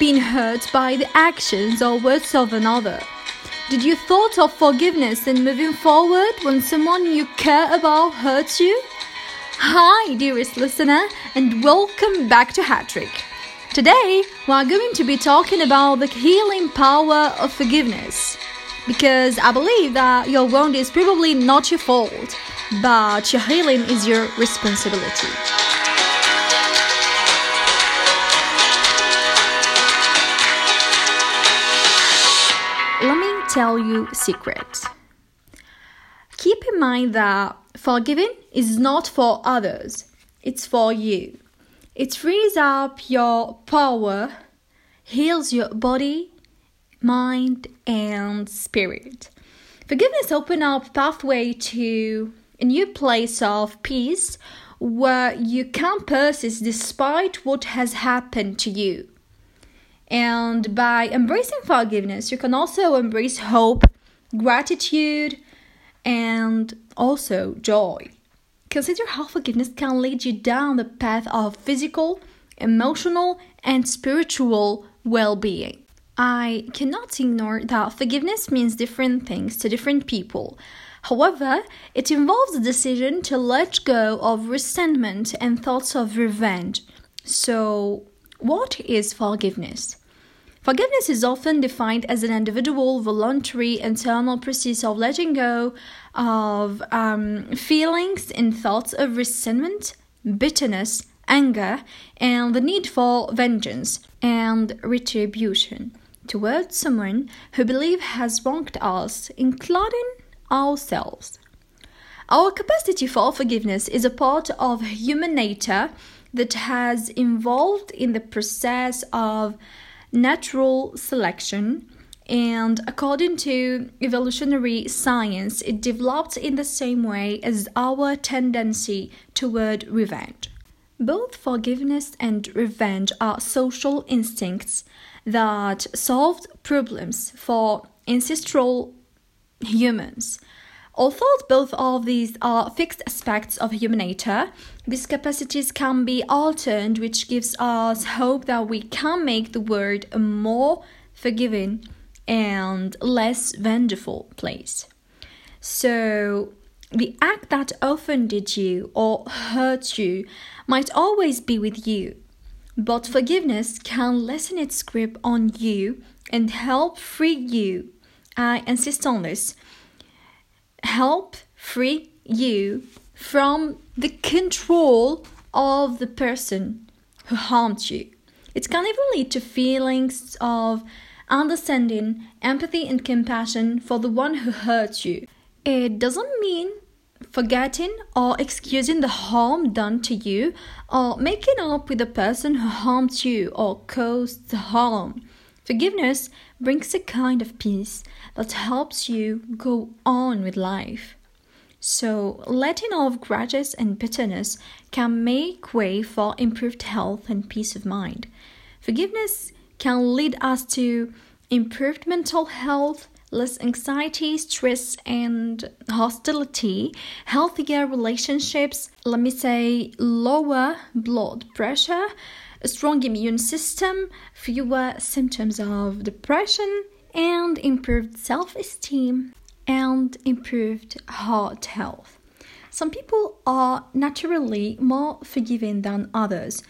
been hurt by the actions or words of another? Did you thought of forgiveness and moving forward when someone you care about hurts you? Hi, dearest listener, and welcome back to Hattrick. Today, we are going to be talking about the healing power of forgiveness. Because I believe that your wound is probably not your fault, but your healing is your responsibility. Tell you a secret. Keep in mind that forgiving is not for others, it's for you. It frees up your power, heals your body, mind, and spirit. Forgiveness opens up pathway to a new place of peace where you can persist despite what has happened to you. And by embracing forgiveness, you can also embrace hope, gratitude, and also joy. Consider how forgiveness can lead you down the path of physical, emotional, and spiritual well being. I cannot ignore that forgiveness means different things to different people. However, it involves the decision to let go of resentment and thoughts of revenge. So, what is forgiveness? Forgiveness is often defined as an individual, voluntary, internal process of letting go of um, feelings and thoughts of resentment, bitterness, anger, and the need for vengeance and retribution towards someone who believe has wronged us, including ourselves. Our capacity for forgiveness is a part of human nature that has evolved in the process of natural selection, and according to evolutionary science, it developed in the same way as our tendency toward revenge. Both forgiveness and revenge are social instincts that solved problems for ancestral humans. Although both of these are fixed aspects of human nature, these capacities can be altered, which gives us hope that we can make the world a more forgiving and less vengeful place. So, the act that offended you or hurt you might always be with you, but forgiveness can lessen its grip on you and help free you. I insist on this help free you from the control of the person who harmed you. It can even lead to feelings of understanding, empathy, and compassion for the one who hurt you. It doesn't mean forgetting or excusing the harm done to you or making up with the person who harmed you or caused the harm. Forgiveness brings a kind of peace that helps you go on with life. So, letting off grudges and bitterness can make way for improved health and peace of mind. Forgiveness can lead us to improved mental health, less anxiety, stress, and hostility, healthier relationships, let me say, lower blood pressure, a strong immune system, fewer symptoms of depression, and improved self esteem and improved heart health. Some people are naturally more forgiving than others,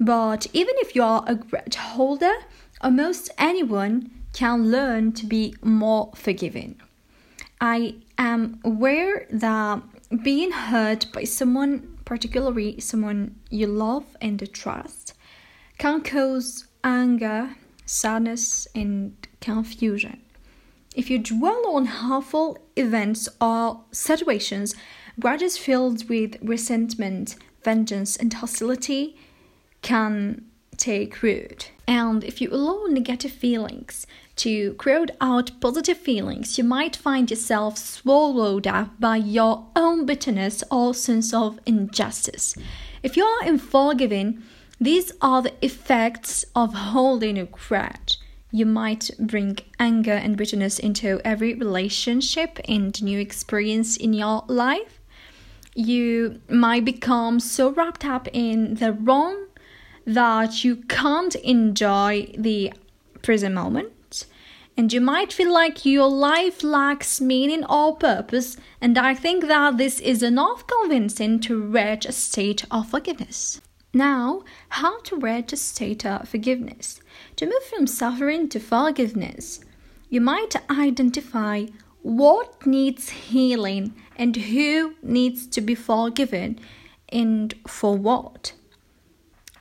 but even if you are a grudge holder, almost anyone can learn to be more forgiving. I am aware that being hurt by someone, particularly someone you love and trust, can cause anger, sadness, and confusion. If you dwell on harmful events or situations, grudges filled with resentment, vengeance, and hostility can take root. And if you allow negative feelings to crowd out positive feelings, you might find yourself swallowed up by your own bitterness or sense of injustice. If you are unforgiving, these are the effects of holding a grudge you might bring anger and bitterness into every relationship and new experience in your life. You might become so wrapped up in the wrong that you can't enjoy the present moment. And you might feel like your life lacks meaning or purpose, and I think that this is enough convincing to reach a state of forgiveness. Now, how to reach a state of forgiveness? To move from suffering to forgiveness, you might identify what needs healing and who needs to be forgiven and for what.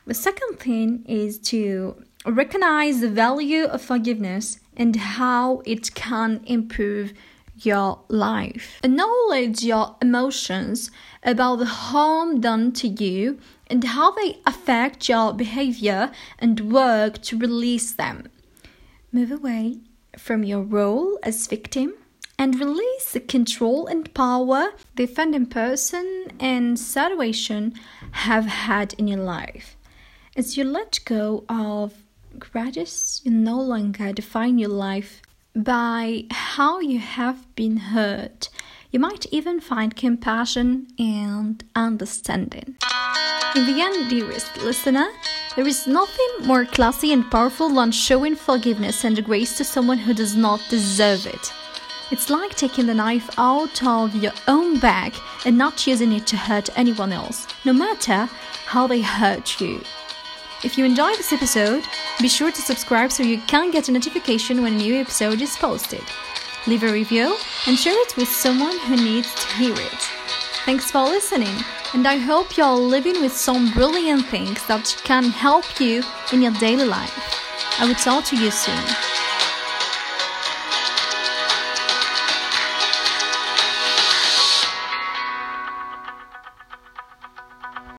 The second thing is to recognize the value of forgiveness and how it can improve your life. Acknowledge your emotions about the harm done to you and how they affect your behavior and work to release them. Move away from your role as victim and release the control and power the offending person and situation have had in your life. As you let go of grudges, you no longer define your life by how you have been hurt. You might even find compassion and understanding. In the end, dearest listener, there is nothing more classy and powerful than showing forgiveness and grace to someone who does not deserve it. It's like taking the knife out of your own back and not using it to hurt anyone else, no matter how they hurt you. If you enjoyed this episode, be sure to subscribe so you can get a notification when a new episode is posted. Leave a review and share it with someone who needs to hear it. Thanks for listening, and I hope you're living with some brilliant things that can help you in your daily life. I will talk to you soon.